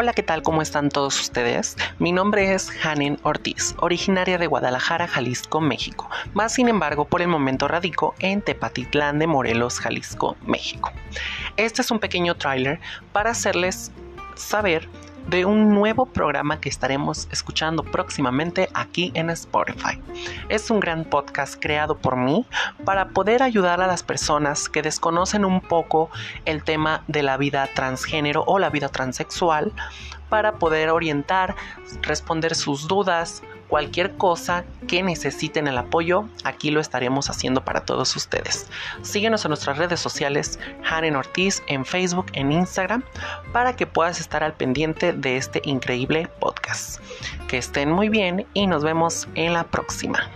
Hola, ¿qué tal? ¿Cómo están todos ustedes? Mi nombre es Hanen Ortiz, originaria de Guadalajara, Jalisco, México. Más sin embargo, por el momento radico en Tepatitlán de Morelos, Jalisco, México. Este es un pequeño tráiler para hacerles saber de un nuevo programa que estaremos escuchando próximamente aquí en Spotify. Es un gran podcast creado por mí para poder ayudar a las personas que desconocen un poco el tema de la vida transgénero o la vida transexual para poder orientar, responder sus dudas, cualquier cosa que necesiten el apoyo, aquí lo estaremos haciendo para todos ustedes. Síguenos en nuestras redes sociales, Haren Ortiz, en Facebook, en Instagram, para que puedas estar al pendiente de este increíble podcast. Que estén muy bien y nos vemos en la próxima.